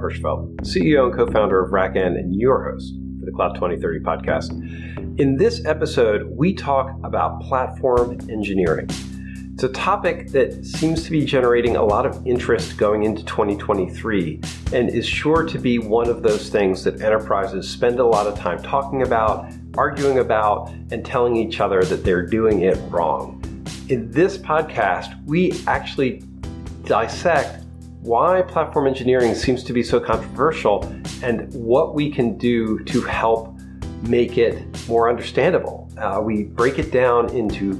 Hirschfeld, CEO and co founder of RackN and your host for the Cloud 2030 podcast. In this episode, we talk about platform engineering. It's a topic that seems to be generating a lot of interest going into 2023 and is sure to be one of those things that enterprises spend a lot of time talking about, arguing about, and telling each other that they're doing it wrong. In this podcast, we actually dissect why platform engineering seems to be so controversial and what we can do to help make it more understandable. Uh, we break it down into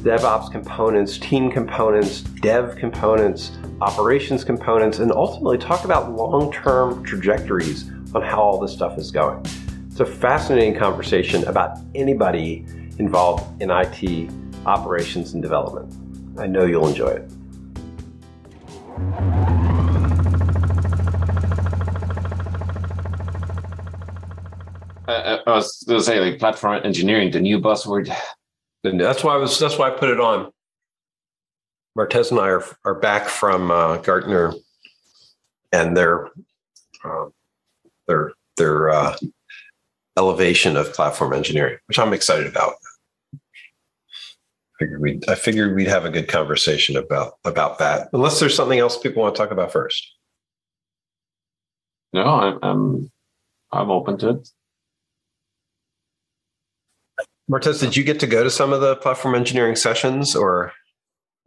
DevOps components, team components, dev components, operations components, and ultimately talk about long term trajectories on how all this stuff is going. It's a fascinating conversation about anybody involved in IT operations and development. I know you'll enjoy it. I was going to say, like platform engineering, the new buzzword. And that's why I was. That's why I put it on. Martez and I are are back from uh, Gartner, and their uh, their their uh, elevation of platform engineering, which I'm excited about. Figured we I figured we'd have a good conversation about about that. Unless there's something else people want to talk about first. No, I'm I'm, I'm open to it. Martez, did you get to go to some of the platform engineering sessions or?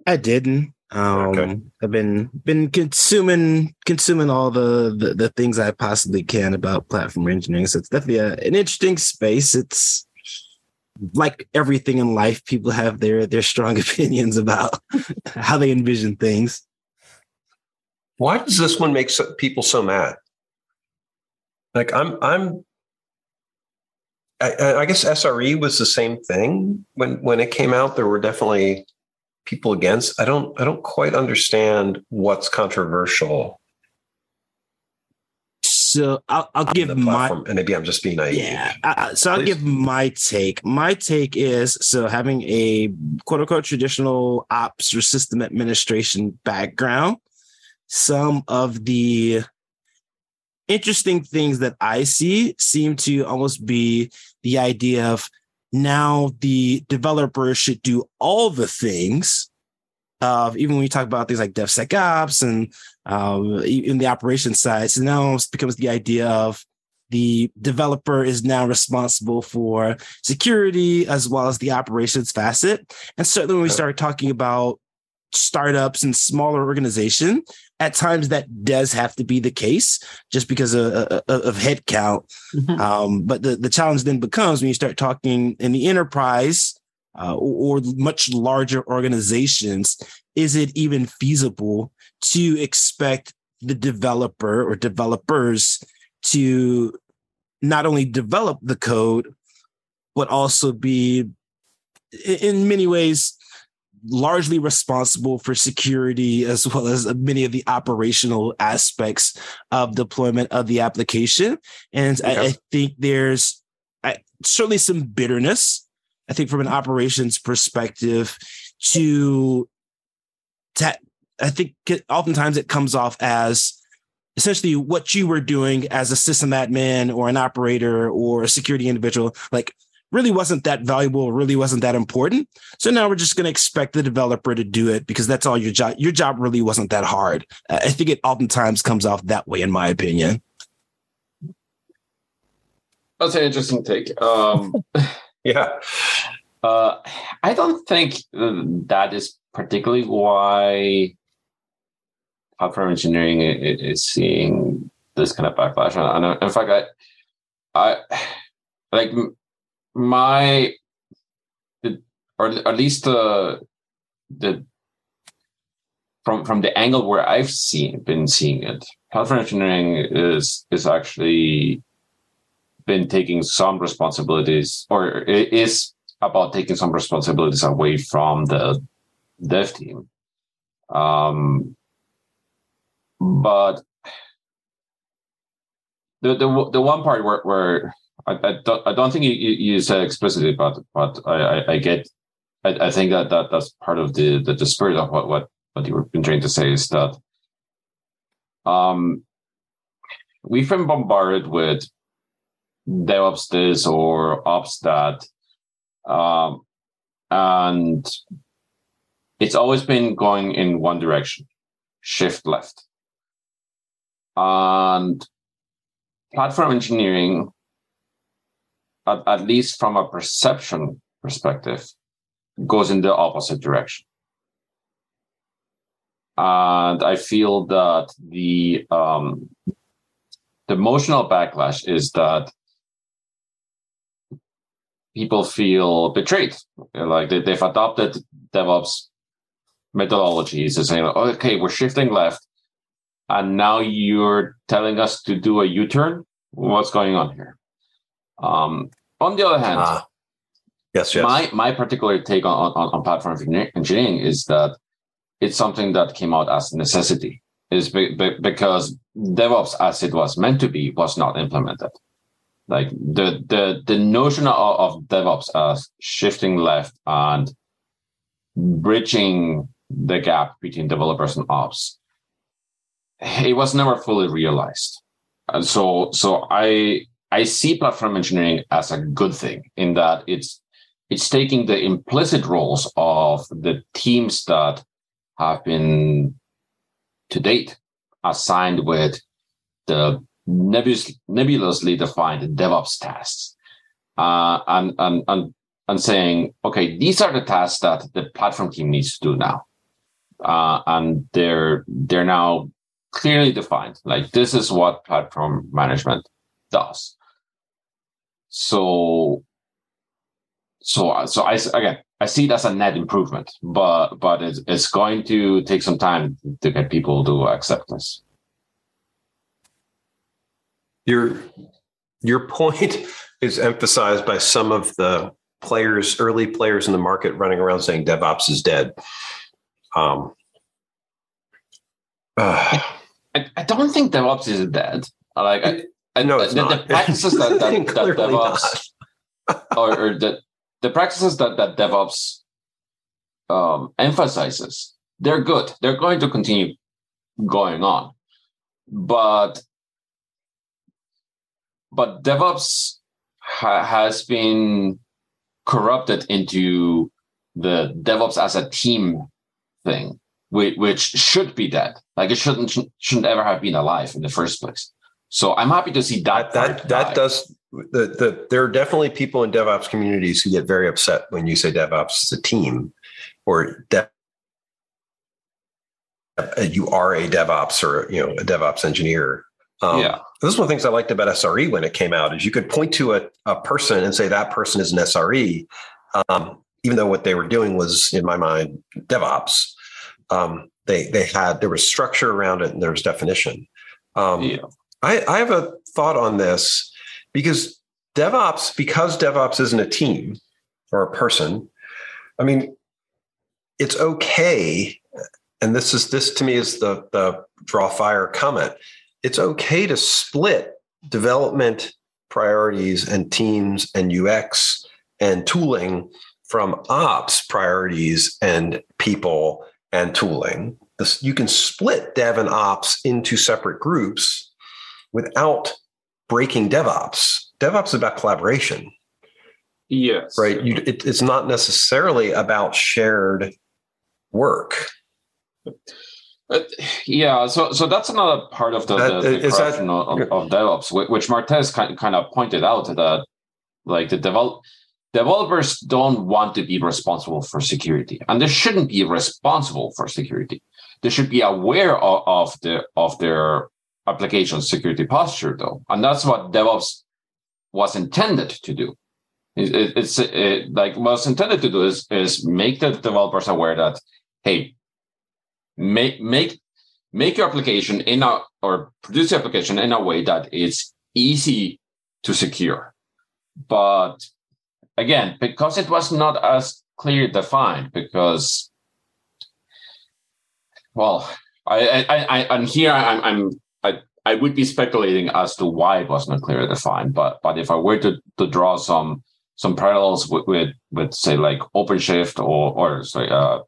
I didn't. Um, okay. I've been been consuming consuming all the, the, the things I possibly can about platform engineering. So it's definitely a, an interesting space. It's like everything in life, people have their their strong opinions about how they envision things. Why does this one make so, people so mad? Like I'm I'm I, I, guess SRE was the same thing when when it came out. There were definitely people against. I don't I don't quite understand what's controversial. So I'll, I'll give my and maybe I'm just being naive. Yeah. So Please. I'll give my take. My take is so having a quote unquote traditional ops or system administration background. Some of the interesting things that I see seem to almost be the idea of now the developer should do all the things. Of uh, even when you talk about things like DevSecOps and um, in the operations side, so now it becomes the idea of the developer is now responsible for security as well as the operations facet. And certainly when we start talking about startups and smaller organization, at times that does have to be the case just because of, of, of headcount. Mm-hmm. Um, but the, the challenge then becomes when you start talking in the enterprise uh, or, or much larger organizations, is it even feasible to expect the developer or developers to not only develop the code, but also be in many ways largely responsible for security as well as many of the operational aspects of deployment of the application. And I, I, think there's I, certainly some bitterness, I think, from an operations perspective to, to I think oftentimes it comes off as essentially what you were doing as a system admin or an operator or a security individual, like really wasn't that valuable, really wasn't that important. So now we're just going to expect the developer to do it because that's all your job. Your job really wasn't that hard. I think it oftentimes comes off that way, in my opinion. That's an interesting take. Um, yeah. Uh, I don't think that is particularly why platform engineering is seeing this kind of backlash. And in fact, I, I like my or at least the the from from the angle where I've seen been seeing it, platform engineering is is actually been taking some responsibilities, or it is about taking some responsibilities away from the dev team. Um, but the the the one part where where I, I, don't, I don't think you, you said explicitly, but but I, I, I get I, I, think that, that that's part of the, the, the spirit of what what what you were been trying to say is that um we've been bombarded with DevOps this or ops that, um, and it's always been going in one direction, shift left. And platform engineering, at, at least from a perception perspective, goes in the opposite direction. And I feel that the um, the emotional backlash is that people feel betrayed. Like they, have adopted DevOps methodologies and saying, okay, we're shifting left. And now you're telling us to do a U turn? What's going on here? Um, on the other hand, uh, yes, yes. My, my particular take on, on, on platform engineering is that it's something that came out as necessity is be, be, because DevOps, as it was meant to be, was not implemented. Like the the the notion of, of DevOps as shifting left and bridging the gap between developers and ops, it was never fully realized. And so so I I see platform engineering as a good thing in that it's it's taking the implicit roles of the teams that have been to date assigned with the nebulous, nebulously defined DevOps tasks, uh, and, and, and, and saying, okay, these are the tasks that the platform team needs to do now. Uh, and they're, they're now clearly defined. Like this is what platform management does. So, so, so I, again, I see it as a net improvement, but but it's, it's going to take some time to get people to accept this. Your your point is emphasized by some of the players, early players in the market, running around saying DevOps is dead. Um, uh, I, I don't think DevOps is dead. Like I, I know the, the, practices that, that, that DevOps or, or that the practices that, that DevOps um, emphasizes, they're good. They're going to continue going on. But but DevOps ha- has been corrupted into the DevOps as a team thing, which, which should be dead. Like it shouldn't shouldn't ever have been alive in the first place. So I'm happy to see that. That that, that does the, the there are definitely people in DevOps communities who get very upset when you say DevOps is a team or dev, you are a DevOps or you know a DevOps engineer. Um, yeah, this is one of the things I liked about SRE when it came out is you could point to a, a person and say that person is an SRE, um, even though what they were doing was in my mind DevOps. Um, they they had there was structure around it and there was definition. Um, yeah. I, I have a thought on this because DevOps, because DevOps isn't a team or a person, I mean, it's okay. And this is this to me is the the draw fire comment. It's okay to split development priorities and teams and UX and tooling from ops priorities and people and tooling. This, you can split dev and ops into separate groups without breaking DevOps. DevOps is about collaboration. Yes. Right. You, it, it's not necessarily about shared work. Uh, yeah, so so that's another part of the, that, the, the corruption that, of, of, DevOps, which Martez kind, kind of pointed out that like the develop developers don't want to be responsible for security, and they shouldn't be responsible for security. They should be aware of, of the of their application security posture, though, and that's what DevOps was intended to do. It, it's it, like what's intended to do is is make the developers aware that hey, make make make your application in a or produce your application in a way that it's easy to secure. But again, because it was not as clear defined, because well, I I, I and here I'm I'm I, I would be speculating as to why it was not clearly defined. But but if I were to to draw some some parallels with with, with say like OpenShift or or sorry uh,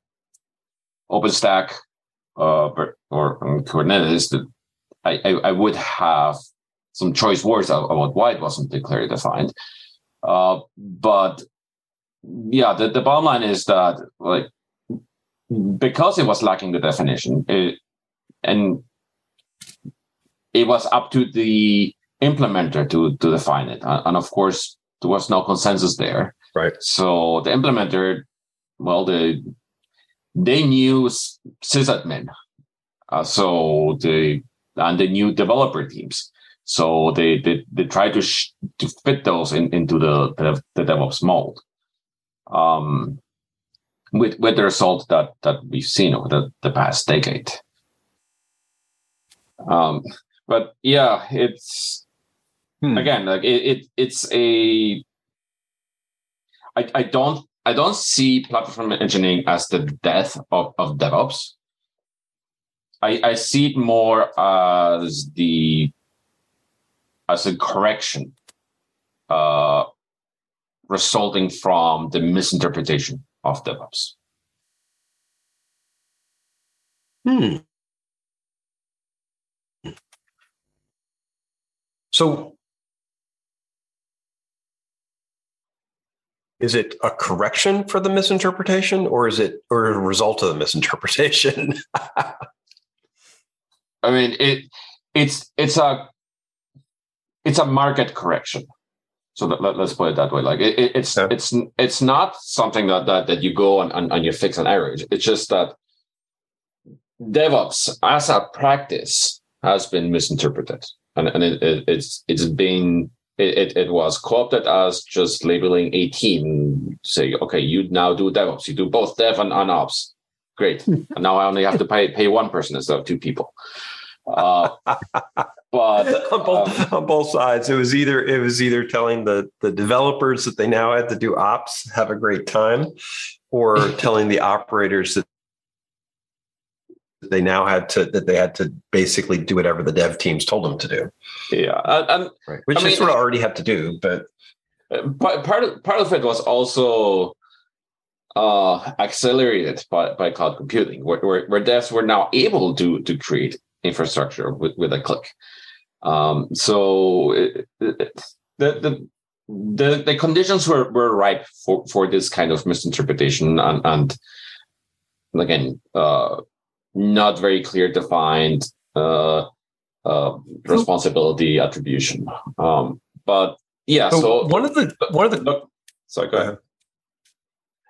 OpenStack uh, or, or Kubernetes, that I, I, I would have some choice words about why it wasn't clearly defined. Uh, but yeah, the, the bottom line is that like because it was lacking the definition, it, and it was up to the implementer to to define it, and of course there was no consensus there. Right. So the implementer, well, the they knew sysadmin, uh, so the and the new developer teams. So they they, they try to sh- to fit those in, into the, the, the DevOps mold. Um, with with the result that that we've seen over the, the past decade. Um, but yeah, it's hmm. again like it, it it's a I, I don't I don't see platform engineering as the death of, of DevOps. I, I see it more as the as a correction uh, resulting from the misinterpretation of DevOps. Hmm. So is it a correction for the misinterpretation or is it or a result of the misinterpretation? I mean it it's it's a it's a market correction. So let, us put it that way. Like it, it, it's yeah. it's it's not something that that, that you go and, and, and you fix an error. It's just that DevOps as a practice has been misinterpreted, and and it, it, it's it's been it, it, was co-opted as just labeling a team. Say, okay, you now do DevOps. You do both Dev and, and Ops. Great. and now I only have to pay pay one person instead of two people. Uh, but on both, um, on both sides, it was either it was either telling the the developers that they now had to do ops, have a great time, or telling the operators that they now had to that they had to basically do whatever the dev teams told them to do. Yeah, and, right. which I they mean, sort of already have to do, but part of part of it was also uh, accelerated by, by cloud computing, where, where, where devs were now able to to create infrastructure with, with a click. Um, so it, it, the, the the the conditions were, were ripe for, for this kind of misinterpretation and, and again uh, not very clear defined uh, uh, responsibility attribution. Um, but yeah, so, so, one of the one of the sorry, go ahead.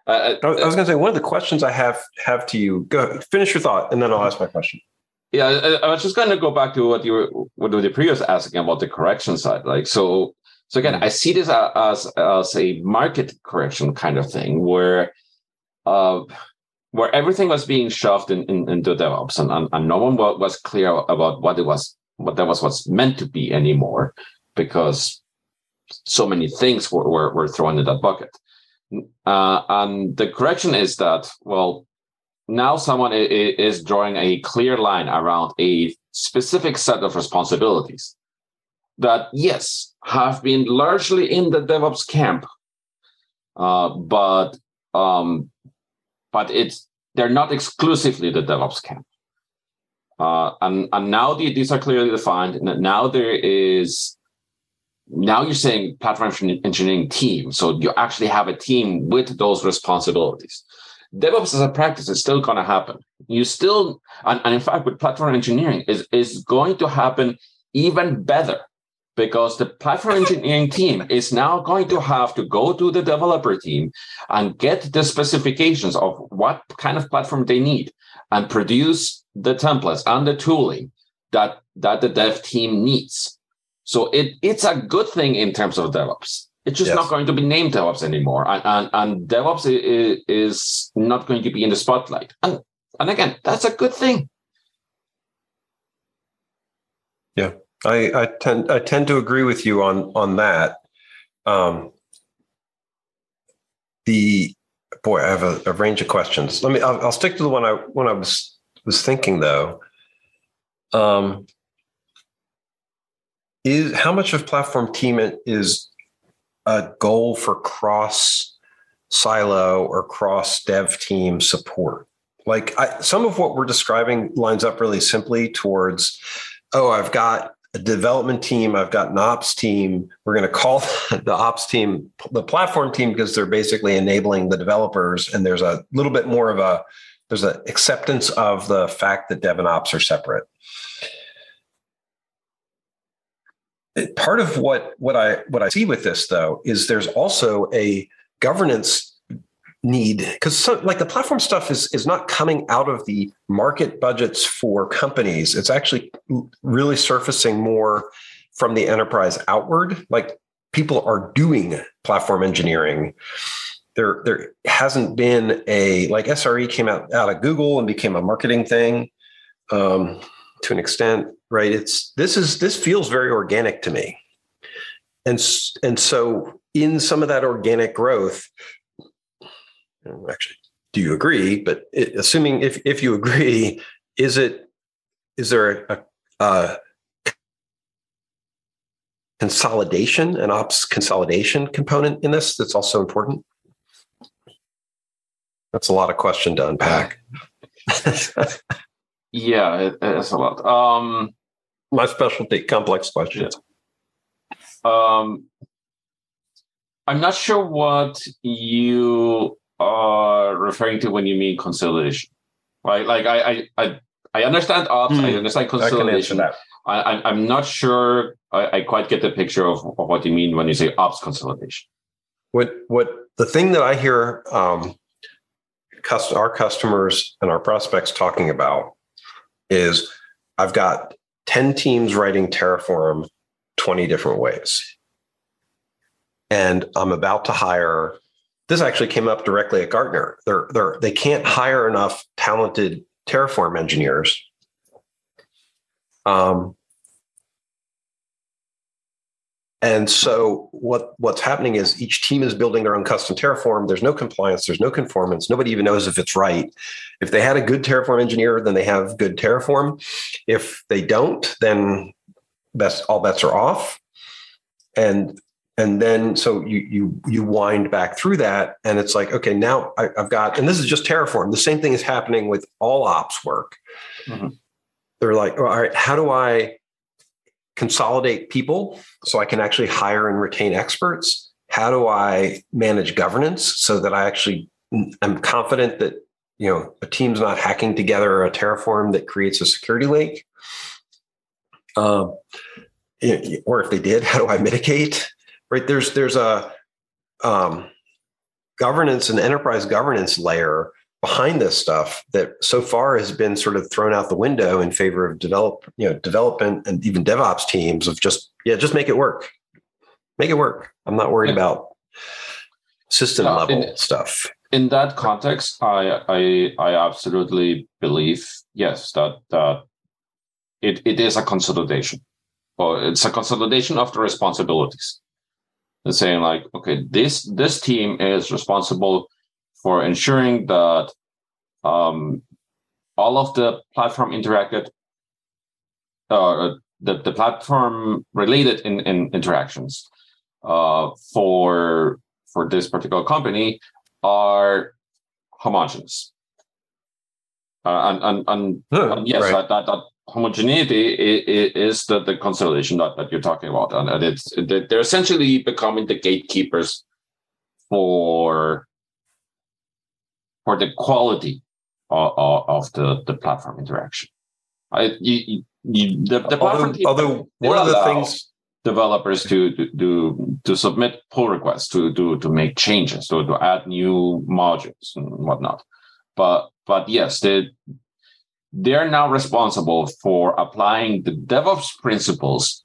Uh, uh I was going to say one of the questions I have have to you. Go finish your thought, and then I'll ask my question. Yeah, I, I was just going to go back to what you were what the previous asking about the correction side. Like so, so again, mm-hmm. I see this as as a market correction kind of thing where, uh, where everything was being shoved in, in, into DevOps, and, and, and no one was clear about what it was, what that was what's meant to be anymore, because so many things were were, were thrown in that bucket. Uh, and the correction is that well, now someone is drawing a clear line around a specific set of responsibilities that, yes, have been largely in the DevOps camp, uh, but um, but it's they're not exclusively the DevOps camp. Uh, and and now the, these are clearly defined. And now there is now you're saying platform engineering team. So you actually have a team with those responsibilities. DevOps as a practice is still going to happen. You still, and, and in fact, with platform engineering, is is going to happen even better because the platform engineering team is now going to have to go to the developer team and get the specifications of what kind of platform they need and produce the templates and the tooling that that the dev team needs. So it it's a good thing in terms of DevOps. It's just yes. not going to be named DevOps anymore, and and, and DevOps is, is not going to be in the spotlight. And and again, that's a good thing. Yeah, I, I tend I tend to agree with you on on that. Um, the boy, I have a, a range of questions. Let me. I'll, I'll, stick to the one I when I was was thinking though. Um, is how much of platform team is a goal for cross silo or cross dev team support. Like I, some of what we're describing lines up really simply towards, oh, I've got a development team, I've got an ops team. We're going to call the ops team the platform team because they're basically enabling the developers. And there's a little bit more of a there's an acceptance of the fact that dev and ops are separate. Part of what what I what I see with this though is there's also a governance need. Because so, like the platform stuff is is not coming out of the market budgets for companies. It's actually really surfacing more from the enterprise outward. Like people are doing platform engineering. There there hasn't been a like sre came out out of google and became a marketing thing um, to an extent right? It's this is this feels very organic to me. And and so in some of that organic growth actually, do you agree? But it, assuming if if you agree, is it is there a, a consolidation, an ops consolidation component in this that's also important? That's a lot of question to unpack. yeah, it, it's a lot. Um, My specialty, complex questions. Yeah. Um, I'm not sure what you are referring to when you mean consolidation, right? Like I I I, I understand ops, mm, I hmm. understand consolidation. I, I I'm not sure I, I quite get the picture of, of what you mean when you say ops consolidation. What what the thing that I hear um, our customers and our prospects talking about is I've got 10 teams writing Terraform 20 different ways. And I'm about to hire this actually came up directly at Gartner. They're, they're, they can't hire enough talented Terraform engineers. Um, and so what what's happening is each team is building their own custom Terraform. There's no compliance. There's no conformance. Nobody even knows if it's right. If they had a good Terraform engineer, then they have good Terraform. If they don't, then best all bets are off. And and then so you you you wind back through that and it's like okay now I, have got and this is just terraform. The same thing is happening with all ops work. Mm-hmm. they're like all right how do i consolidate people so i can actually hire and retain experts? How do i manage governance so that i actually am confident that you know a team's not hacking together a terraform that creates a security lake? Um, or if they did how do i mitigate right? There's there's a um, governance and enterprise governance layer behind this stuff that so far has been sort of thrown out the window in favor of develop you know development and even DevOps teams of just yeah just make it work, make it work. I'm not worried about system uh, level in, stuff. In that context, I I I absolutely believe yes that that it, it is a consolidation. Well, it's a consolidation of the responsibilities and saying like, okay, this this team is responsible for ensuring that um, all of the platform interacted, uh, the the platform related in, in interactions uh, for for this particular company are homogeneous. Uh, and and, and, and yes, right. that, that, that homogeneity is the, the consolidation that, that you're talking about. And it's they're essentially becoming the gatekeepers for for the quality of, of the, the platform interaction. I, you, you, the, the platform although, although one of the things developers to, to to to submit pull requests to to to make changes to, to add new modules and whatnot but but yes the they're now responsible for applying the DevOps principles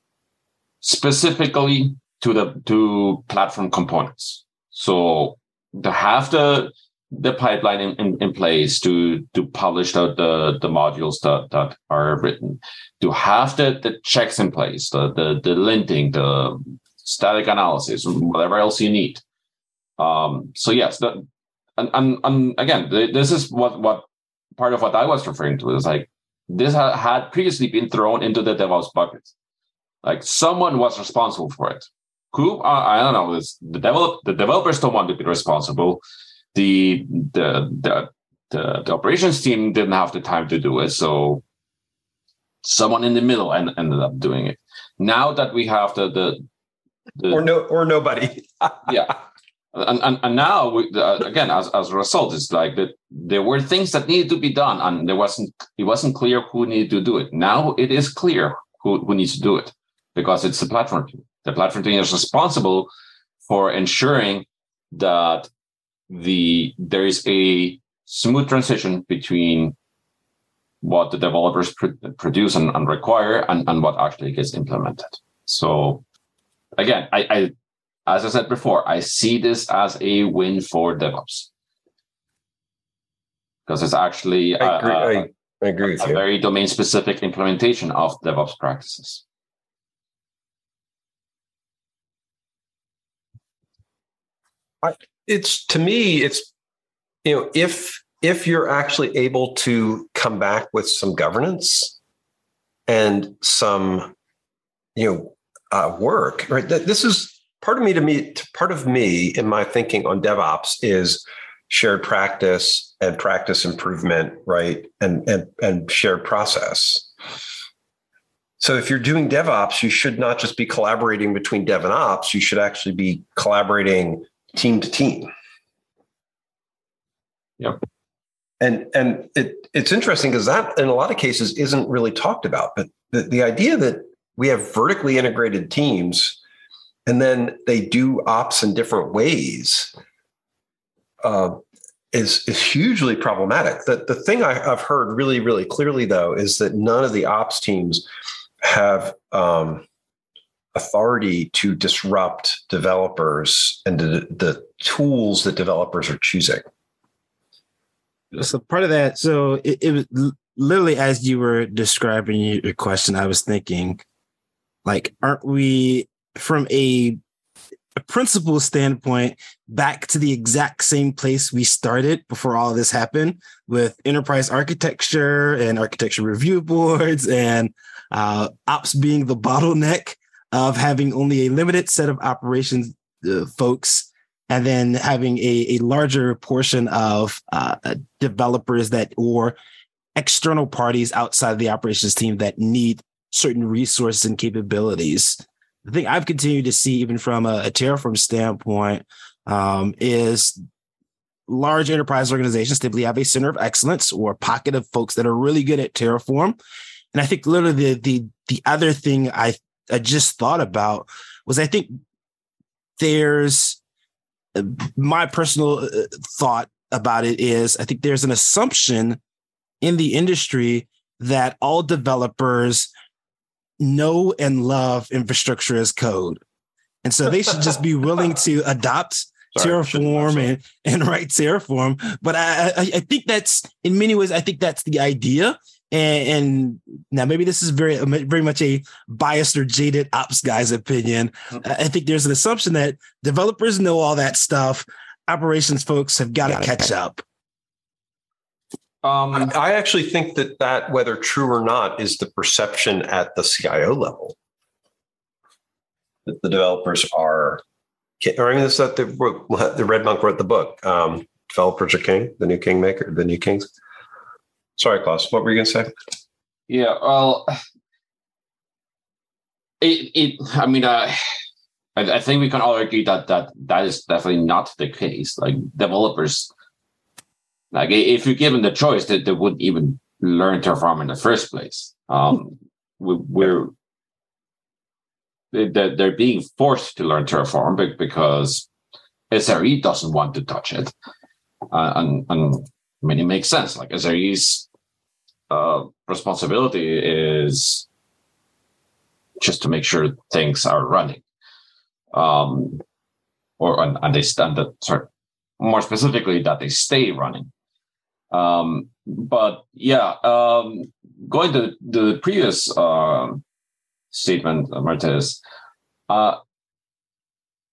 specifically to the to platform components. So to have the the pipeline in, in, in, place to to publish the, the, the modules that, that are written, to have the, the checks in place, the, the the linting, the static analysis, whatever else you need. Um, so yes, the, and, and and again, this is what what part of what I was referring to is like this ha- had previously been thrown into the DevOps bucket. Like someone was responsible for it. Who I, I don't know. This, the develop the developers don't want to be responsible. The, the the the the operations team didn't have the time to do it. So someone in the middle and ended up doing it. Now that we have the the, the or no or nobody, yeah, and and, and now we, uh, again as, as a result, it's like that there were things that needed to be done, and there wasn't it wasn't clear who needed to do it. Now it is clear who, who needs to do it because it's the platform team. The platform team is responsible for ensuring that the there is a smooth transition between what the developers pr- produce and, and require and, and what actually gets implemented. So again, I, I as I said before, I see this as a win for DevOps because it's actually I agree, a, I, I agree with a you. very domain specific implementation of DevOps practices. I, it's to me, it's you know, if if you're actually able to come back with some governance and some you know uh, work, right? This is part of me to me part of me in my thinking on DevOps is shared practice and practice improvement, right? And and and shared process. So if you're doing DevOps, you should not just be collaborating between Dev and Ops. You should actually be collaborating team to team. Yep. And and it it's interesting because that in a lot of cases isn't really talked about. But the, the idea that we have vertically integrated teams and then they do ops in different ways uh, is is hugely problematic. The the thing I, have heard really really clearly though is that none of the ops teams have um, authority to disrupt developers and the, the tools that developers are choosing. So part of that, so it, it was literally as you were describing your question, I was thinking, like, aren't we from a, a principle standpoint back to the exact same place we started before all this happened with enterprise architecture and architecture review boards and uh, ops being the bottleneck of having only a limited set of operations uh, folks and then having a, a larger portion of uh, developers that or external parties outside of the operations team that need certain resources and capabilities. The thing I've continued to see, even from a, a Terraform standpoint, um, is large enterprise organizations typically have a center of excellence or a pocket of folks that are really good at Terraform. And I think literally the the the other thing I I just thought about was I think there's my personal uh, thought about it is I think there's an assumption in the industry that all developers know and love infrastructure as code. And so they should just be willing to adopt Sorry, Terraform and, and write Terraform. But I, I, I think that's in many ways, I think that's the idea. And, and, now maybe this is very very much a biased or jaded ops guy's opinion. Mm-hmm. I think there's an assumption that developers know all that stuff. Operations folks have got to catch up. Um, I actually think that that, whether true or not, is the perception at the CIO level. That the developers are, or I mean, that the, the Red Monk wrote the book. Um, developers are king, the new kingmaker, the new kings. Sorry, Klaus. What were you going to say? Yeah, well, it, it I mean, uh, I, I think we can all agree that that that is definitely not the case. Like developers, like if you're given the choice, that they, they wouldn't even learn Terraform in the first place. Um, we, we're they're, they're being forced to learn Terraform because SRE doesn't want to touch it, uh, and and I mean it makes sense. Like SRE's uh, responsibility is just to make sure things are running. Um, or and, and they stand that sorry, more specifically that they stay running. Um, but yeah, um, going to the previous uh, statement, Martez, uh,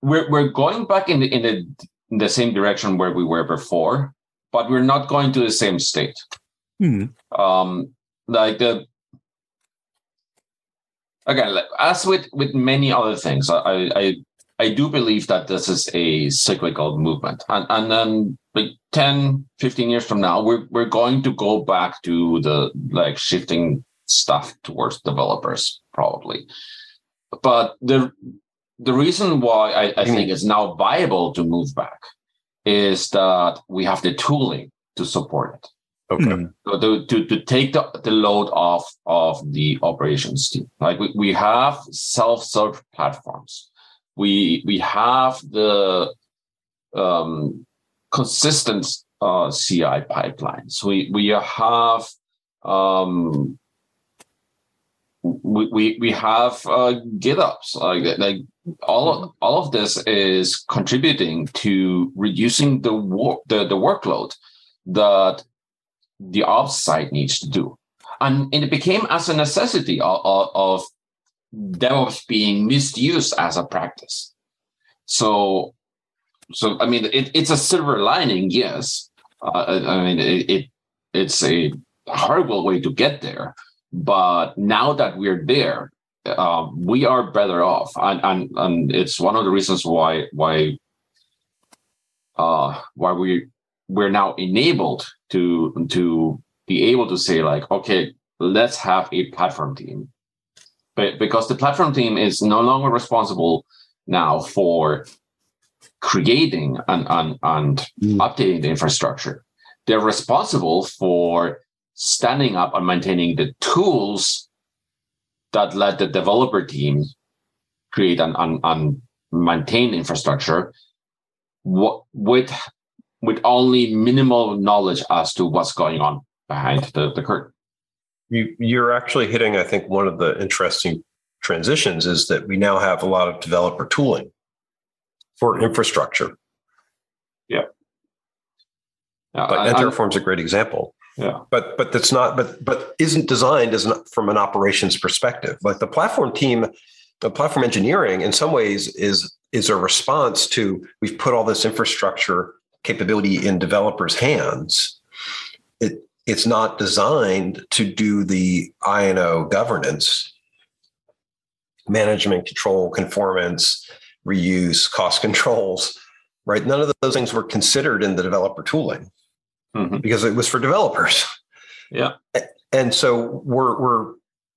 we're we're going back in the in the in the same direction where we were before, but we're not going to the same state. Hmm. Um, like the again, as with with many other things, I I I do believe that this is a cyclical movement, and and then like 10, 15 years from now, we're we're going to go back to the like shifting stuff towards developers, probably. But the the reason why I, I think it's now viable to move back is that we have the tooling to support it. Okay. Mm. So to, to, to take the, the load off of the operations team. Like we, we have self-serve platforms. We we have the um, consistent uh, CI pipelines. We we have um, we, we have uh, GitOps. Like like all of, all of this is contributing to reducing the work the, the workload that the ops side needs to do, and, and it became as a necessity of, of DevOps being misused as a practice. So so I mean, it, it's a silver lining, yes. Uh, I mean, it, it it's a horrible way to get there, but now that we're there, um, we are better off, and, and and it's one of the reasons why why uh, why we we're now enabled to to be able to say like, okay, let's have a platform team, but because the platform team is no longer responsible now for creating and, and, and mm. updating the infrastructure. They're responsible for standing up and maintaining the tools that let the developer team create and, and, and maintain infrastructure with with only minimal knowledge as to what's going on behind the, the curtain. You you're actually hitting, I think, one of the interesting transitions is that we now have a lot of developer tooling for infrastructure. Yeah. yeah but I, Terraform's a great example. Yeah. But but that's not but but isn't designed as an, from an operations perspective. Like the platform team, the platform engineering in some ways is is a response to we've put all this infrastructure capability in developers' hands. It it's not designed to do the I&O governance, management, control, conformance, reuse, cost controls, right? None of those things were considered in the developer tooling mm-hmm. because it was for developers. Yeah. And so we're we're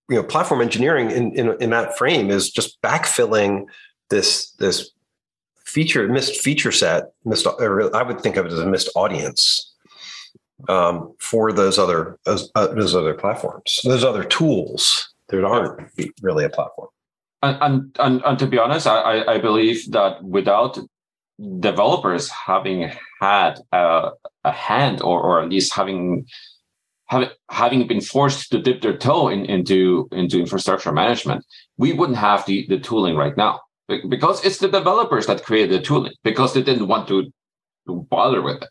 you know platform engineering in, in, in that frame is just backfilling this this feature missed feature set missed or I would think of it as a missed audience um, for those other those, uh, those other platforms those other tools that aren't really a platform and, and, and, to be honest, I, I believe that without developers having had a, a hand or, or at least having having having been forced to dip their toe in, into into infrastructure management, we wouldn't have the, the tooling right now because it's the developers that created the tooling because they didn't want to, to bother with it.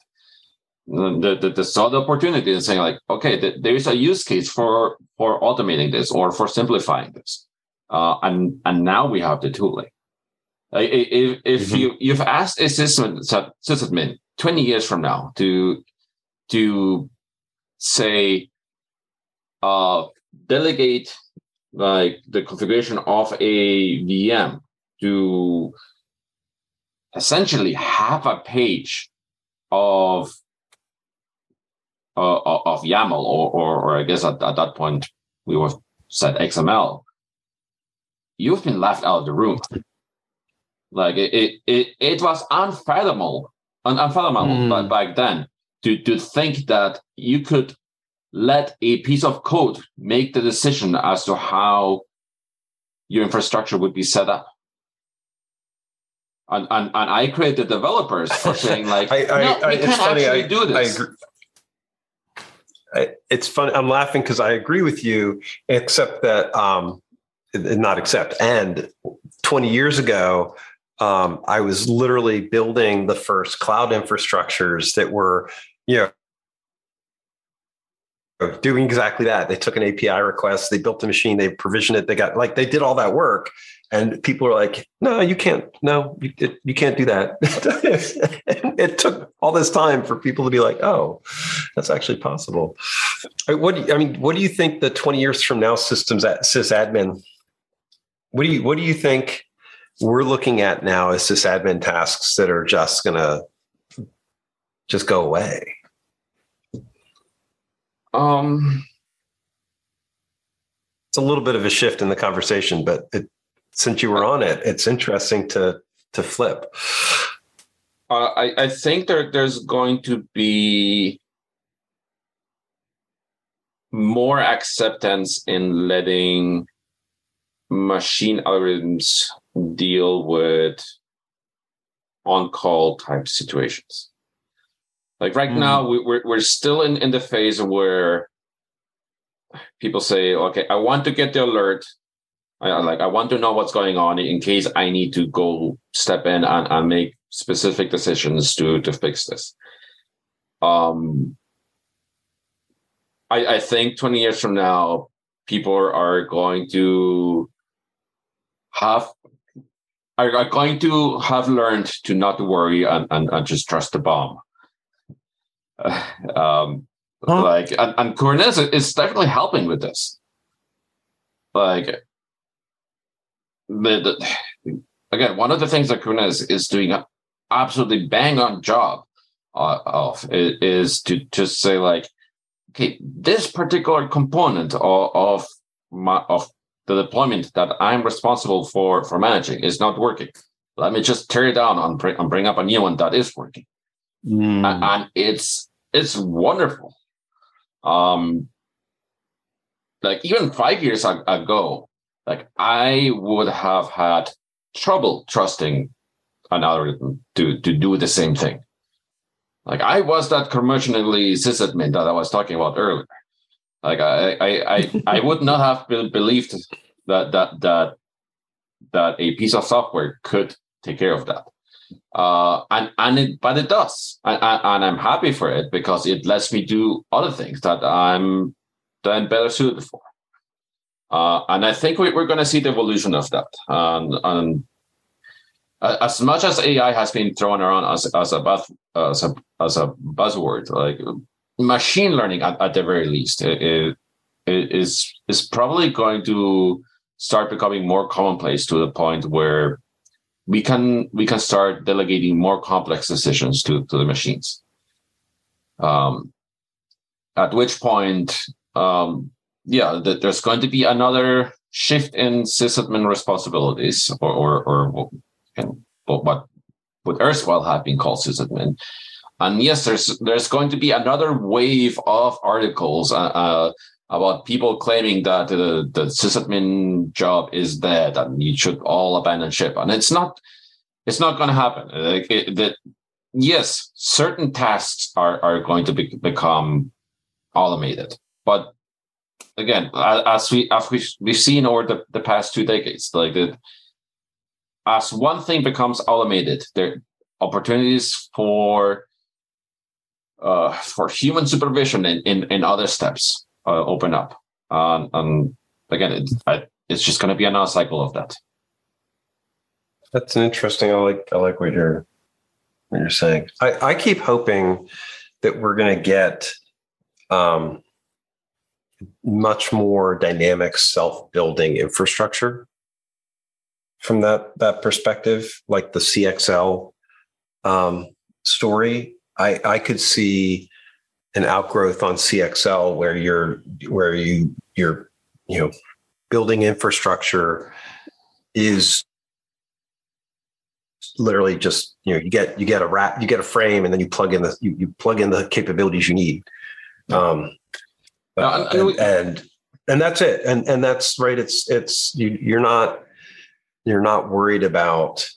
The, the, the saw the opportunity and saying like, okay, the, there is a use case for for automating this or for simplifying this uh, and and now we have the tooling. if if mm-hmm. you you've asked a system sysadmin twenty years from now to to say uh, delegate like the configuration of a VM to essentially have a page of uh, of YAML or, or, or I guess at, at that point we were said XML you've been left out of the room. Like it, it, it, it was unfathomable, un- unfathomable mm. back then to, to think that you could let a piece of code make the decision as to how your infrastructure would be set up. And, and, and I created developers for saying like, I, I, no, we can actually do this. It's funny. I'm laughing because I agree with you, except that um, not accept. And 20 years ago, um, I was literally building the first cloud infrastructures that were, you know, doing exactly that. They took an API request, they built a machine, they provisioned it, they got like they did all that work, and people are like, "No, you can't. No, you it, you can't do that." it took all this time for people to be like, "Oh, that's actually possible." What do you, I mean? What do you think the twenty years from now systems at sysadmin what do you what do you think we're looking at now as sysadmin tasks that are just going to just go away? Um, it's a little bit of a shift in the conversation, but it, since you were on it, it's interesting to to flip. Uh, I, I think there, there's going to be more acceptance in letting machine algorithms deal with on-call type situations. Like right mm. now, we, we're we're still in, in the phase where people say, "Okay, I want to get the alert. I, like I want to know what's going on in case I need to go step in and, and make specific decisions to to fix this." Um, I, I think 20 years from now, people are going to have are, going to have learned to not worry and, and, and just trust the bomb. Uh, um, huh? Like and, and Kubernetes is definitely helping with this. Like the, the again, one of the things that Kubernetes is doing an absolutely bang on job uh, of is, is to just say like, okay, this particular component of, of my of the deployment that I'm responsible for for managing is not working. Let me just tear it down and bring, and bring up a new one that is working. Mm. And, and it's it's wonderful. Um, like even five years ago, like I would have had trouble trusting an algorithm to to do the same thing. Like I was that commercially sysadmin that I was talking about earlier. Like I, I, I, I would not have believed that that that that a piece of software could take care of that. Uh, and and it, but it does, and, and I'm happy for it because it lets me do other things that I'm then better suited for. Uh, and I think we, are going to see the evolution of that. And, and as much as AI has been thrown around as as a buzz, as a, as a buzzword, like machine learning at, at the very least it, it is is probably going to start becoming more commonplace to the point where we can we can start delegating more complex decisions to, to the machines um, at which point um, yeah th- there's going to be another shift in sysadmin responsibilities or or, or what would erstwhile have been called sysadmin and yes, there's there's going to be another wave of articles uh, uh, about people claiming that the the sysadmin job is dead and you should all abandon ship. And it's not it's not going to happen. Like it, that, yes, certain tasks are are going to be, become automated, but again, as we as we we've seen over the, the past two decades, like that, as one thing becomes automated, there opportunities for uh, for human supervision in, in, in other steps uh, open up. Um, and again, it, I, it's just going to be another cycle of that. That's an interesting. I like I like what you're what you're saying. I, I keep hoping that we're going to get um, much more dynamic, self-building infrastructure from that that perspective, like the CXL um, story. I, I could see an outgrowth on CXL where you're where you you're you know building infrastructure is literally just you know you get you get a wrap you get a frame and then you plug in the you, you plug in the capabilities you need. Um uh, and, and, and that's it and and that's right it's it's you you're not you're not worried about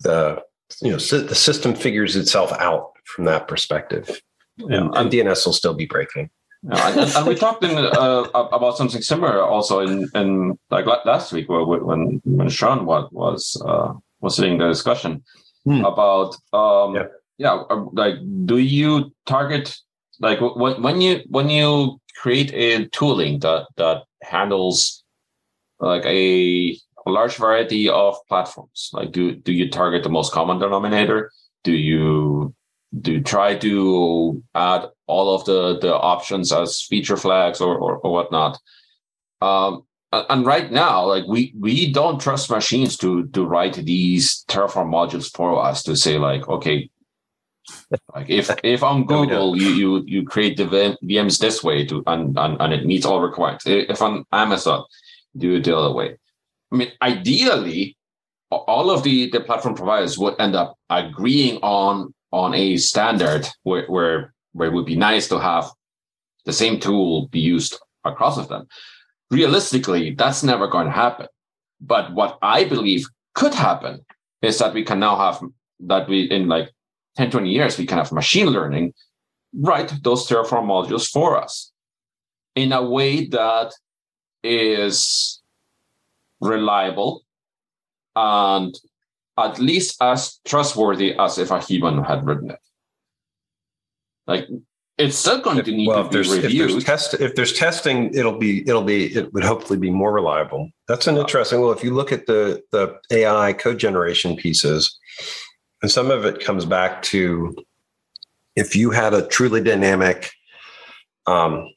the you know the system figures itself out from that perspective yeah. and, and dns will still be breaking yeah, and, and, we talked in, uh, about something similar also in, in like last week where, when when Sean was was uh, was sitting the discussion hmm. about um, yeah. yeah uh, like do you target like when when you when you create a tooling that that handles like a a large variety of platforms. Like, do do you target the most common denominator? Do you do you try to add all of the the options as feature flags or or, or whatnot? Um, and right now, like we we don't trust machines to to write these Terraform modules for us to say like, okay, like if if on Google you you you create the VMs this way to and, and and it meets all requirements. If on Amazon, do it the other way. I mean, ideally, all of the the platform providers would end up agreeing on on a standard where where where it would be nice to have the same tool be used across of them. Realistically, that's never going to happen. But what I believe could happen is that we can now have that we in like 10, 20 years, we can have machine learning write those Terraform modules for us in a way that is reliable and at least as trustworthy as if a human had written it. Like it's still going to need well, to be reviewed. If there's, test, if there's testing, it'll be it'll be it would hopefully be more reliable. That's an interesting. Well, if you look at the the AI code generation pieces, and some of it comes back to if you had a truly dynamic um,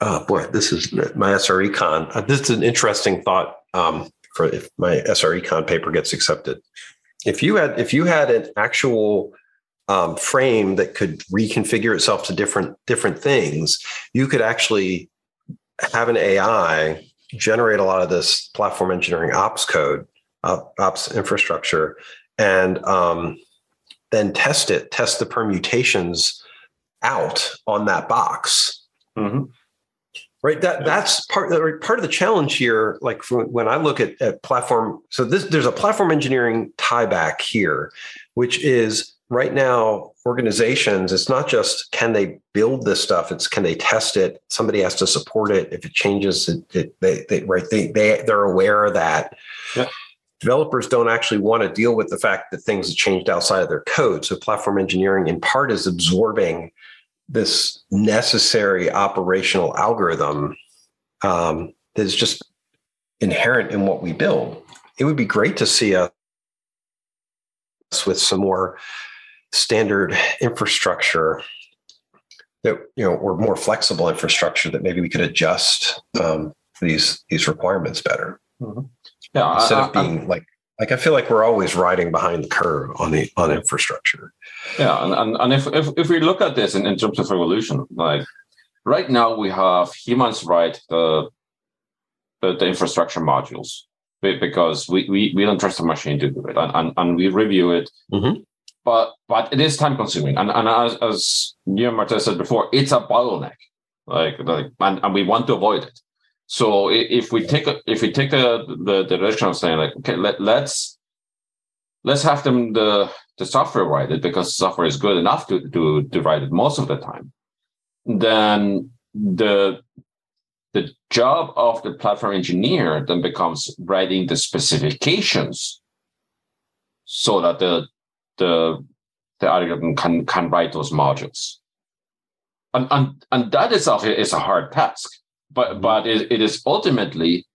oh boy, this is my SREcon. Uh, this is an interesting thought um, for if my SREcon paper gets accepted. If you had if you had an actual um, frame that could reconfigure itself to different different things, you could actually have an AI generate a lot of this platform engineering ops code, uh, ops infrastructure, and um, then test it, test the permutations out on that box. Mm-hmm right that that's part part of the challenge here like when i look at, at platform so this there's a platform engineering tie back here which is right now organizations it's not just can they build this stuff it's can they test it somebody has to support it if it changes it, it they, they right they, they they're aware of that yeah. Developers don't actually want to deal with the fact that things have changed outside of their code so platform engineering in part is absorbing this necessary operational algorithm um, that is just inherent in what we build. It would be great to see us with some more standard infrastructure that you know or more flexible infrastructure that maybe we could adjust um, these these requirements better. Mm-hmm. Yeah, instead I, of being I, like like I feel like we're always riding behind the curve on the on infrastructure. Yeah, and, and, and if, if if we look at this in, in terms of evolution, like right now we have humans write the the, the infrastructure modules because we, we, we don't trust the machine to do it and, and, and we review it. Mm-hmm. But but it is time consuming. And and as, as and Marta said before, it's a bottleneck. Like like and, and we want to avoid it. So if we take a, if we take the, the, the direction of saying like, okay, let, let's let's have them the the software write it because software is good enough to to, to write it most of the time, then the the job of the platform engineer then becomes writing the specifications so that the the the algorithm can can write those modules. And and, and that itself is a hard task but mm-hmm. but it, it is ultimately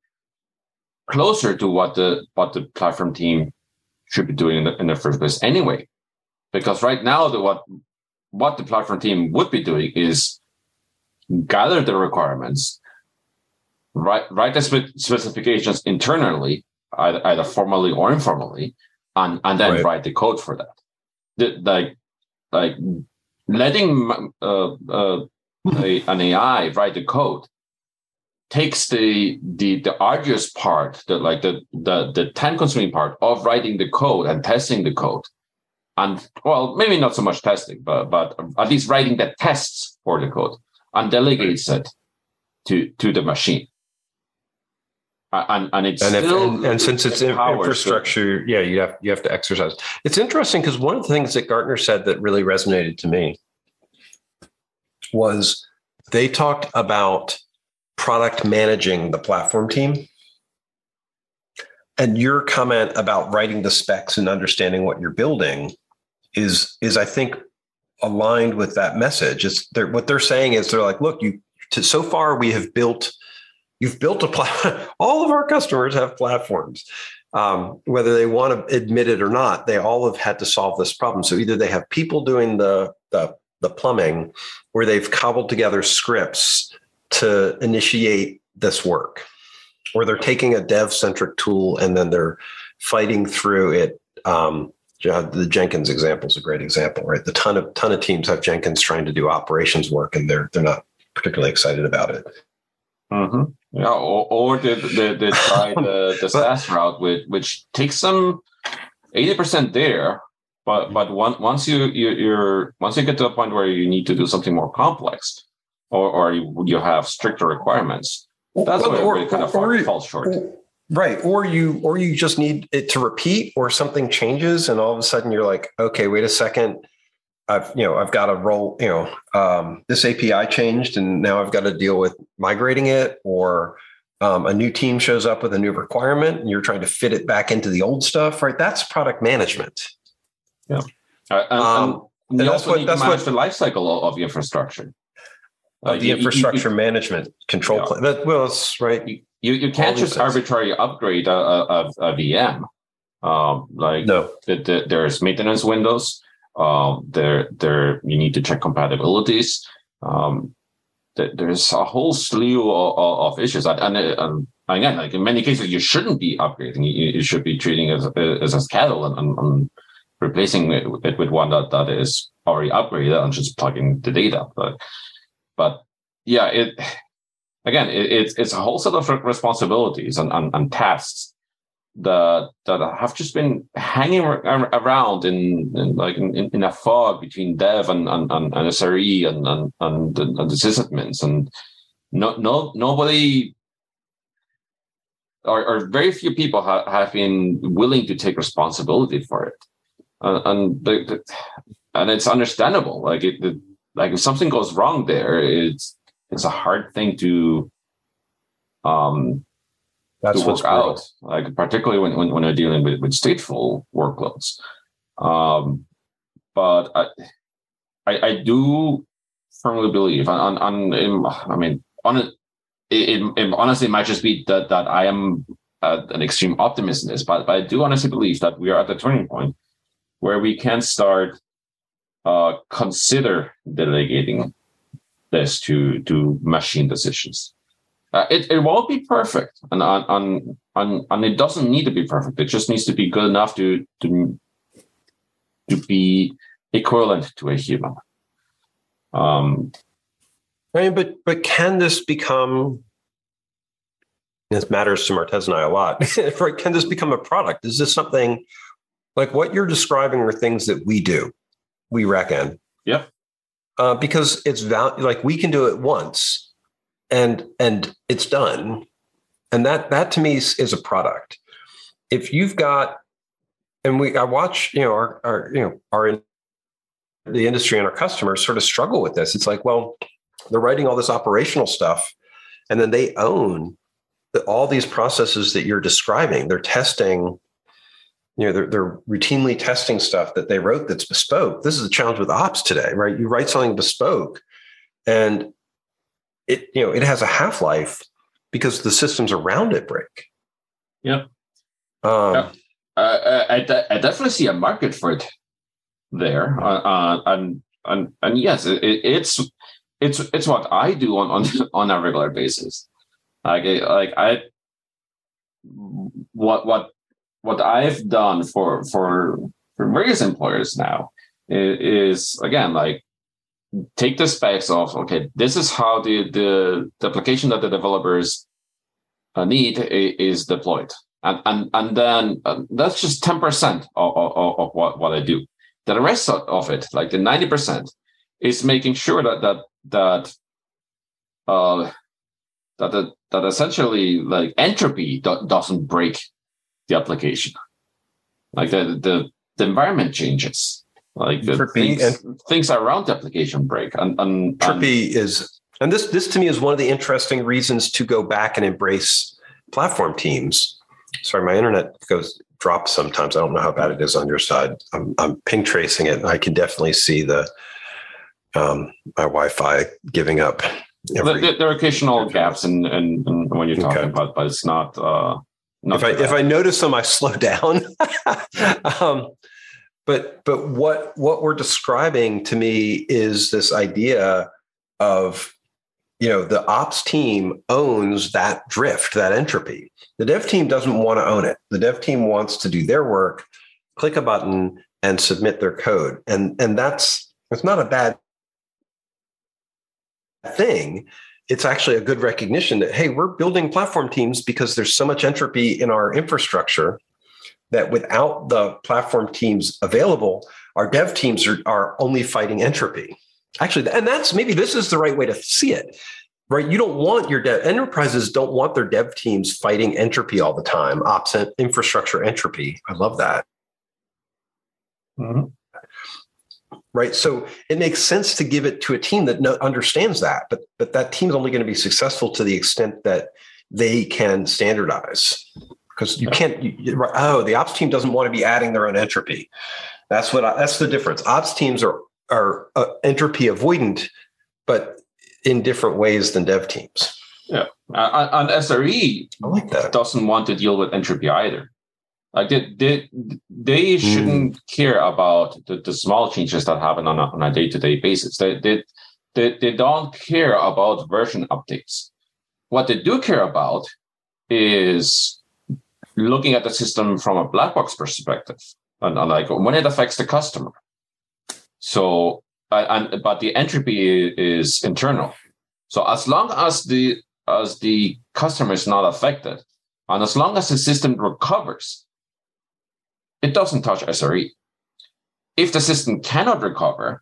closer to what the what the platform team should be doing in the, in the first place anyway because right now the what what the platform team would be doing is gather the requirements write write the specifications internally either, either formally or informally and and then right. write the code for that the, like like letting uh, uh, a, an ai write the code takes the the the arduous part, the like the the the time consuming part of writing the code and testing the code, and well, maybe not so much testing, but but at least writing the tests for the code, and delegates it to to the machine. And and it's and, if, and, and since it's infrastructure, to, yeah, you have you have to exercise. It's interesting because one of the things that Gartner said that really resonated to me was they talked about product managing the platform team. And your comment about writing the specs and understanding what you're building is is I think aligned with that message. It's they're, what they're saying is they're like, look, you to, so far we have built, you've built a platform. All of our customers have platforms, um, whether they want to admit it or not. They all have had to solve this problem. So either they have people doing the the, the plumbing, or they've cobbled together scripts to initiate this work or they're taking a dev centric tool and then they're fighting through it um, the Jenkins example is a great example, right? The ton of ton of teams have Jenkins trying to do operations work, and they're they're not particularly excited about it. Mm-hmm. Yeah, or, or they, they, they try the, the SaaS route, with, which takes some eighty percent there, but but one, once you, you you're once you get to a point where you need to do something more complex, or or you, you have stricter requirements, that's well, where it kind of or, falls short. Right. Or you or you just need it to repeat or something changes and all of a sudden you're like, okay, wait a second. I've you know, I've got to roll, you know, um, this API changed and now I've got to deal with migrating it or um, a new team shows up with a new requirement and you're trying to fit it back into the old stuff, right? That's product management. Yeah. Uh, and, um, and you also what, manage what, the life cycle of infrastructure. Uh, the you, infrastructure you, management control yeah. plan. That, well, it's right. You you can't just arbitrarily upgrade a, a, a VM. Um, like no, the, the, there's maintenance windows. Um, there there you need to check compatibilities. Um, there's a whole slew of, of issues, and, and, and, again, like in many cases, you shouldn't be upgrading. You, you should be treating it as as a cattle and, and, and replacing it, it with one that, that is already upgraded and just plugging the data. But but yeah, it again, it, it's it's a whole set of responsibilities and, and, and tasks that that have just been hanging around in, in like in, in, a fog between dev and and, and, and SRE and and and, and the sysadmins. And no no nobody or, or very few people ha- have been willing to take responsibility for it. Uh, and the, the, and it's understandable. Like it, like if something goes wrong there it's it's a hard thing to um that's to work out like particularly when, when, when you're dealing with, with stateful workloads. Um but i i, I do firmly believe on on, on i mean on it, it, it, honestly might just be that that i am uh, an extreme optimist in this but, but i do honestly believe that we are at the turning point where we can start uh, consider delegating this to to machine decisions. Uh, it, it won't be perfect, and, and, and, and it doesn't need to be perfect. It just needs to be good enough to to to be equivalent to a human. Um, I mean, but but can this become? This matters to Martez and I a lot. Can this become a product? Is this something like what you're describing are things that we do, we reckon. Yep uh, because it's val- like we can do it once and and it's done. And that that to me is, is a product. If you've got and we i watch you know our, our you know our in the industry and our customers sort of struggle with this. It's like well they're writing all this operational stuff and then they own the, all these processes that you're describing. They're testing you know they're, they're routinely testing stuff that they wrote that's bespoke. This is the challenge with ops today right? You write something bespoke and it you know it has a half-life because the systems around it break. Yep um, yeah. Uh, I, I, definitely see a market for it there uh, uh, and and and yes it, it's it's it's what i do on on on a regular basis. Like like i what what what I've done for for for various employers now is, again like take the specs of okay this is how the the, the application that the developers uh, need is deployed. And and and then uh, that's just 10% of, of, of, what, what i do. The rest of it like the 90% is making sure that that that uh that that, that essentially like entropy do, doesn't break the application. Like the the, the environment changes. Like the things, and, things around the application break. And, and, Trippy and, is and this this to me is one of the interesting reasons to go back and embrace platform teams. Sorry, my internet goes drops sometimes. I don't know how bad it is on your side. I'm, I'm ping tracing it. I can definitely see the um, my Wi-Fi giving up. Every, there, there, are occasional gaps and in, when you're talking okay. about, but it's not. Uh, if I if I notice them, I slow down. um, but but what what we're describing to me is this idea of you know the ops team owns that drift that entropy the dev team doesn't want to own it the dev team wants to do their work click a button, and submit their code. And and that's it's not a bad thing. It's actually a good recognition that hey, we're building platform teams because there's so much entropy in our infrastructure that without the platform teams available, our dev teams are, are only fighting entropy. Actually, and that's maybe this is the right way to see it right? You don't want your dev enterprises don't want their dev teams fighting entropy all the time, ops infrastructure entropy. I love that. Mm-hmm. Right. So it makes sense to give it to a team that no, understands that, but but that team's only going to be successful to the extent that they can standardize. Because you can't. You, oh, the ops team doesn't want to be adding their own entropy. That's what. I, that's the difference. Ops teams are are uh, entropy avoidant, but in different ways than dev teams. Yeah, uh, and SRE I like that. doesn't want to deal with entropy either. Like they they, they shouldn't mm. care about the, the small changes that happen on a, on a day-to-day basis. They, they they they don't care about version updates. What they do care about is looking at the system from a black box perspective and, and like when it affects the customer. So and but the entropy is internal. So as long as the as the customer is not affected, and as long as the system recovers, it doesn't touch SRE. If the system cannot recover,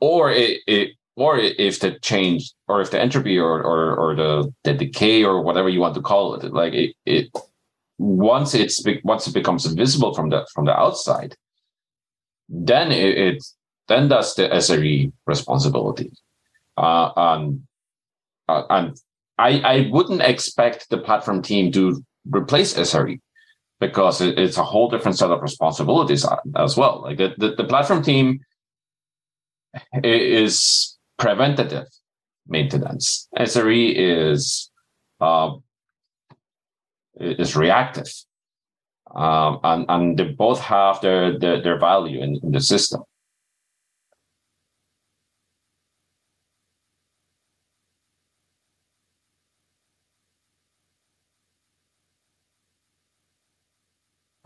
or it, it or if the change or if the entropy or or, or the, the decay or whatever you want to call it, like it, it once it's once it becomes visible from the from the outside, then it, it then that's the SRE responsibility. Uh, uh, and I I wouldn't expect the platform team to replace SRE because it, it's a whole different set of responsibilities as well. Like the, the, the platform team is preventative maintenance. SRE is uh, is reactive um, and and they both have their their, their value in, in the system.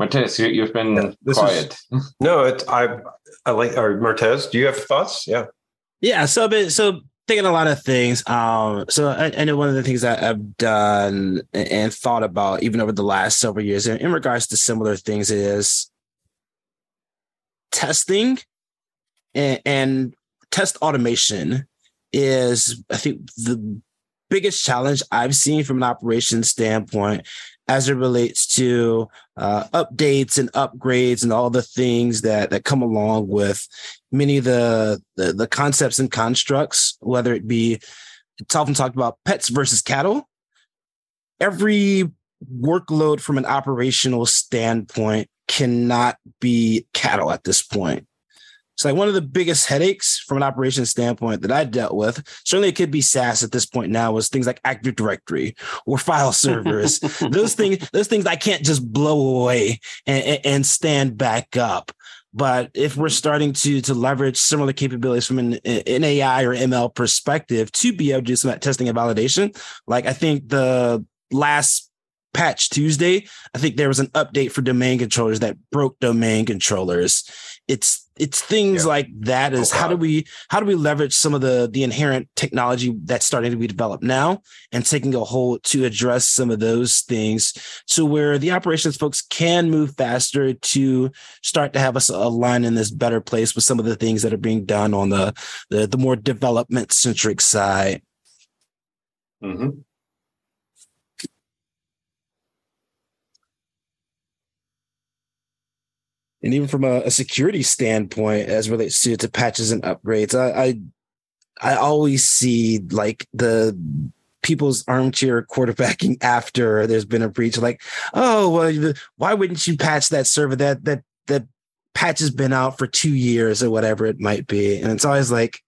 Martez, you, have been yeah, quiet. Is, no, it, I I like. Or Martez, do you have thoughts? Yeah. Yeah. So, so thinking a lot of things. Um, so I, I, know one of the things that I've done and thought about even over the last several years in, in regards to similar things is testing and, and test automation is I think the biggest challenge I've seen from an operations standpoint as it relates to uh, updates and upgrades and all the things that that come along with many of the, the, the concepts and constructs, whether it be it's often talked about pets versus cattle. Every workload from an operational standpoint cannot be cattle at this point. So like one of the biggest headaches from an operations standpoint that I dealt with, certainly it could be SaaS at this point now, was things like Active Directory or file servers. those things, those things I can't just blow away and, and stand back up. But if we're mm-hmm. starting to to leverage similar capabilities from an, an AI or ML perspective to be able to do some of that testing and validation, like I think the last patch Tuesday, I think there was an update for domain controllers that broke domain controllers. It's it's things yeah. like that is oh, how do we how do we leverage some of the the inherent technology that's starting to be developed now and taking a hold to address some of those things so where the operations folks can move faster to start to have us align in this better place with some of the things that are being done on the the, the more development centric side mm-hmm. And even from a, a security standpoint as relates to, to patches and upgrades I, I i always see like the people's armchair quarterbacking after there's been a breach like oh well why wouldn't you patch that server? That that that patch has been out for two years or whatever it might be and it's always like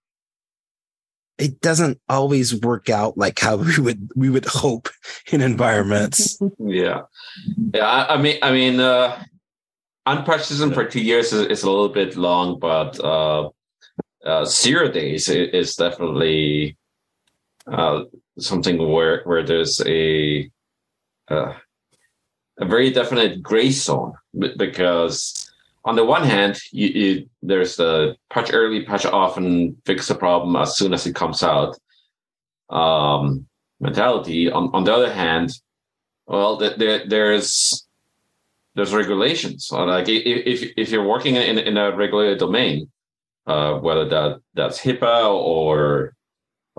it doesn't always work out like how we would we would hope in environments. Yeah. Yeah i, I mean i mean uh unprecedented for two years is, is, a little bit long, but uh, uh, zero days is definitely uh, something where where there's a uh, a very definite gray zone because on the one hand, you, you, there's the patch early, patch often, fix the problem as soon as it comes out um, mentality. On, on the other hand, well, there, there's there's regulations. Like if if you're working in in a regulated domain, uh, whether that that's HIPAA or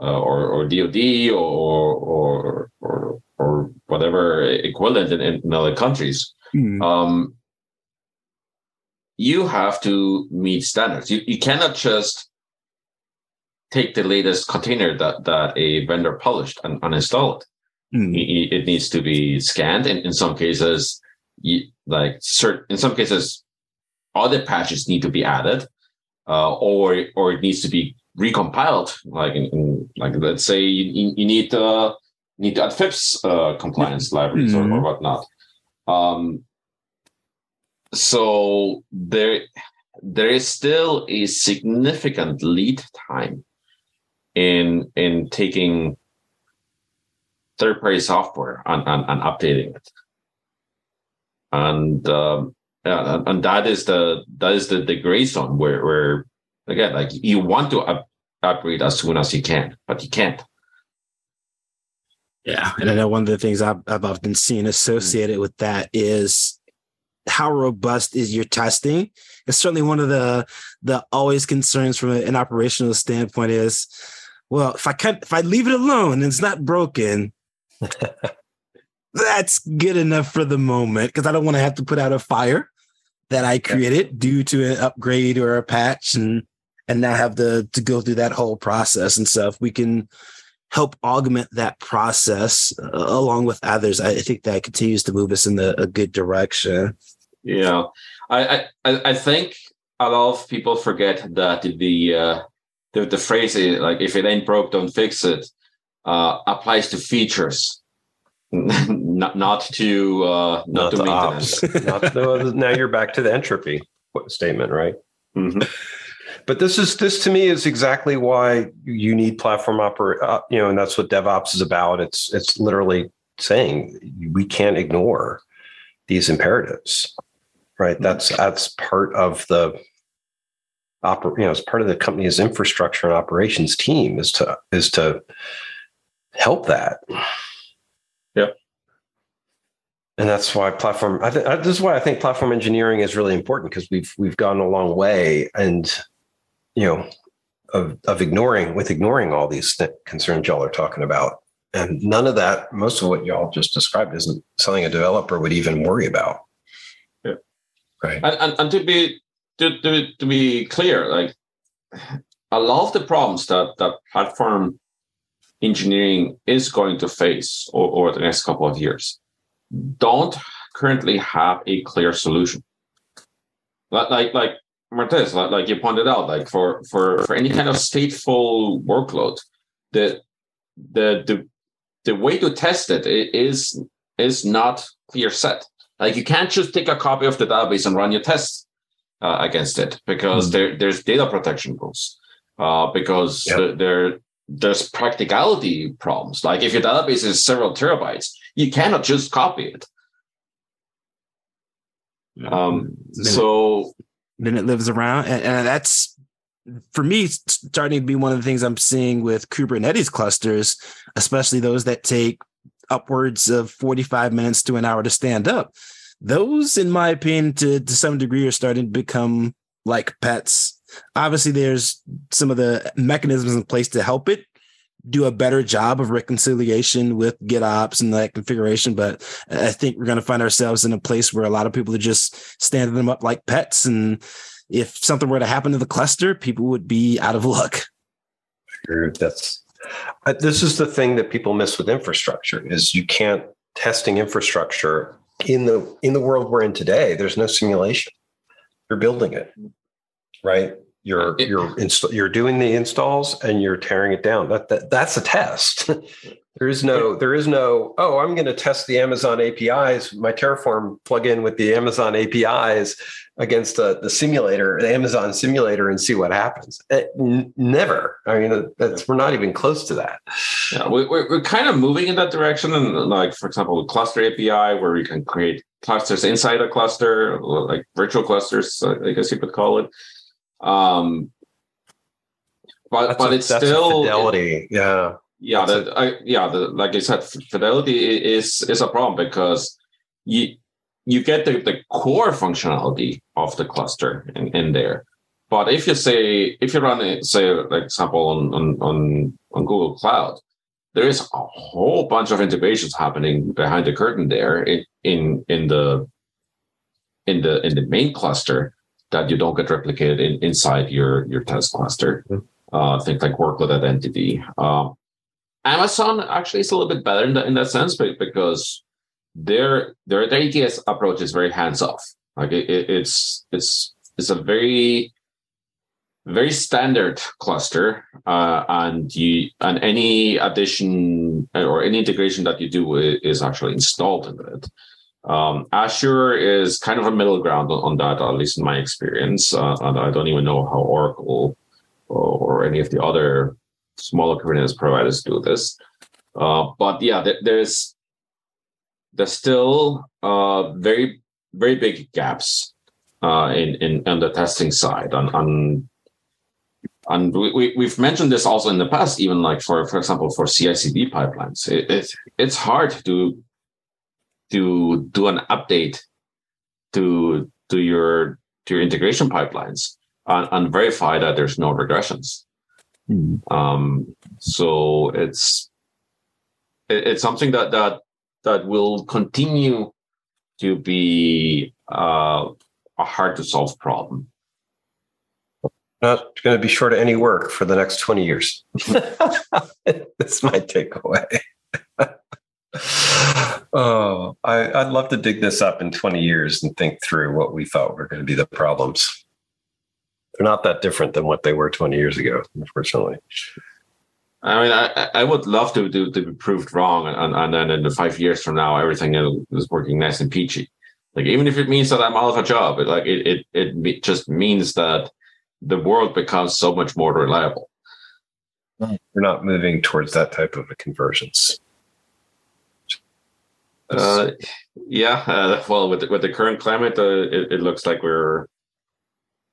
uh, or or DoD or or or or whatever equivalent in, in other countries, mm. um, you have to meet standards. You you cannot just take the latest container that that a vendor published and, and install it. Mm. It, it, needs to be scanned. In, in some cases, you, like certain in some cases, other patches need to be added, uh, or or it needs to be recompiled. Like in, in like let's say you, you need to need to add FIPS uh, compliance libraries mm-hmm. or, or, whatnot. Um, so there there is still a significant lead time in in taking third party software and, and, and updating it and um, yeah, and that is the that is the the gray zone where where again like you want to up, upgrade as soon as you can, but you can't. Yeah, and I know one of the things I've, I've often seen associated with that is how robust is your testing. It's certainly one of the the always concerns from an operational standpoint is, well, if I can't if I leave it alone and it's not broken, that's good enough for the moment because I don't want to have to put out a fire that I created due to an upgrade or a patch and and now have to to go through that whole process and stuff. We can help augment that process uh, along with others. I think that continues to move us in the, a good direction. Yeah, I, I I think a lot of people forget that the uh, the, the phrase like if it ain't broke, don't fix it uh, applies to features not not to uh, not, not to maintenance. not, no, now you're back to the entropy statement, right? Mm-hmm. But this is this to me is exactly why you need platform oper, uh, you know, and that's what DevOps is about. It's it's literally saying we can't ignore these imperatives, right? Mm-hmm. That's that's part of the oper, you know, it's part of the company's infrastructure and operations team is to is to help that. And that's why platform. I th- this is why I think platform engineering is really important because we've we've gone a long way, and you know, of of ignoring with ignoring all these th- concerns y'all are talking about, and none of that, most of what y'all just described, isn't something a developer would even worry about. Yeah. Right. And, and, and to be to, to, to be clear, like a lot of the problems that that platform engineering is going to face over, over the next couple of years don't currently have a clear solution. Like like like Martez, like, like you pointed out, like for for for any kind of stateful workload, the the the the way to test it is is not clear set. Like you can't just take a copy of the database and run your tests uh, against it because mm. there there's data protection rules. Uh, because yep. there there's practicality problems. Like if your database is several terabytes, you cannot just copy it. Um, so then it lives around, and, and that's for me starting to be one of the things I'm seeing with Kubernetes clusters, especially those that take upwards of 45 minutes to an hour to stand up. Those, in my opinion, to, to some degree, are starting to become like pets Obviously, there's some of the mechanisms in place to help it do a better job of reconciliation with GitOps and that configuration. But I think we're going to find ourselves in a place where a lot of people are just standing them up like pets. And if something were to happen to the cluster, people would be out of luck. Sure, that's uh, this is the thing that people miss with infrastructure is you can't testing infrastructure in the in the world we're in today. There's no simulation. You're building it right? You're it, you're inst- you're doing the installs and you're tearing it down. That, that that's a test. there is no there is no oh I'm going to test the Amazon APIs my Terraform plugin with the Amazon APIs against the, the simulator the Amazon simulator and see what happens. Eh, n- never. I mean that's we're not even close to that. Yeah, we, we're, we're kind of moving in that direction. And like for example, the cluster API where we can create clusters inside a cluster, like virtual clusters, I guess you could call it. Um, but that's but a, it's still fidelity, it, yeah, yeah. The, I, yeah, the, like I said, fidelity is is a problem because you you get the, the core functionality of the cluster in, in there. But if you say if you run it, say, like example on on on, on Google Cloud, there is a whole bunch of integrations happening behind the curtain there in in, in the in the in the main cluster that you don't get replicated in, inside your your test cluster. Mm-hmm uh, things like workload identity. Um, Amazon actually is a little bit better in, the, in that sense because their their their approach is very hands off. Like it, it, it's it's it's a very very standard cluster, uh, and you and any addition or any integration that you do is actually installed in it. Um, Azure is kind of a middle ground on, on that, at least in my experience. Uh, and I don't even know how Oracle or any of the other smaller Kubernetes providers do this. Uh, but yeah, there's there's still uh, very very big gaps uh, in in on the testing side. On, on and we, we have mentioned this also in the past, even like for for example for CI/CD pipelines, it, it it's hard to to do an update to to your to your integration pipelines and, and verify that there's no regressions. Mm. Um, so it's it, it's something that that that will continue to be uh, a hard to solve problem. Not going to be short of any work for the next 20 years. That's my takeaway. oh, I, I'd love to dig this up in 20 years and think through what we thought were going to be the problems they're not that different than what they were 20 years ago, unfortunately. I mean, I, I would love to, to, to be proved wrong, and, and then in the five years from now, everything is working nice and peachy. Like even if it means that I'm out of a job, it, like it, it it just means that the world becomes so much more reliable. We're not moving towards that type of a convergence. Uh, yeah, uh, well, with the, with the current climate, uh, it, it looks like we're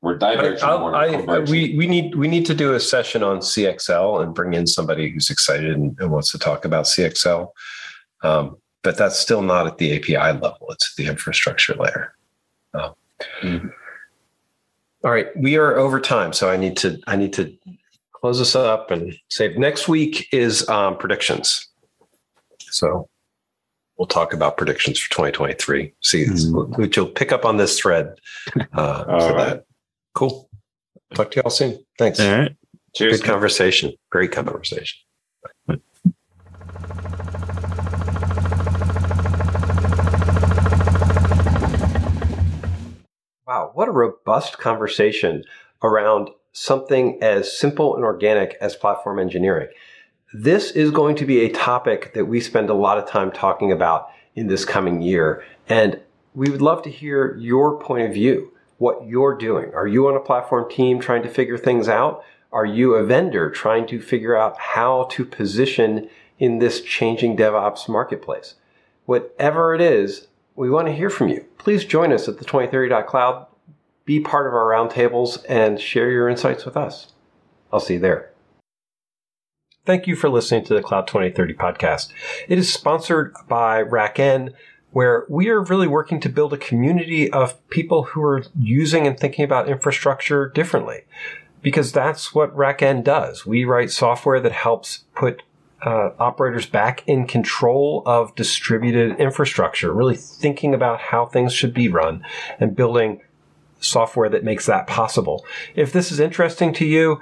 we're diverging. I, I, we we need we need to do a session on CXL and bring in somebody who's excited and, and wants to talk about CXL. Um, but that's still not at the API level; it's the infrastructure layer. Um, mm-hmm. all right, we are over time, so I need to I need to close this up and save. Next week is um, predictions. So we'll talk about predictions for 2023. See, mm-hmm. which you'll pick up on this thread uh, for right. that. Cool. Talk to y'all soon. Thanks. All right. Cheers. Good conversation. Great conversation. Wow, what a robust conversation around something as simple and organic as platform engineering. This is going to be a topic that we spend a lot of time talking about in this coming year. And we would love to hear your point of view what you're doing. Are you on a platform team trying to figure things out? Are you a vendor trying to figure out how to position in this changing DevOps marketplace? Whatever it is, we want to hear from you. Please join us at the 2030.cloud, be part of our roundtables, and share your insights with us. I'll see you there. Thank you for listening to the Cloud 2030 podcast. It is sponsored by RackN where we are really working to build a community of people who are using and thinking about infrastructure differently. Because that's what RackN does. We write software that helps put uh, operators back in control of distributed infrastructure, really thinking about how things should be run and building software that makes that possible. If this is interesting to you,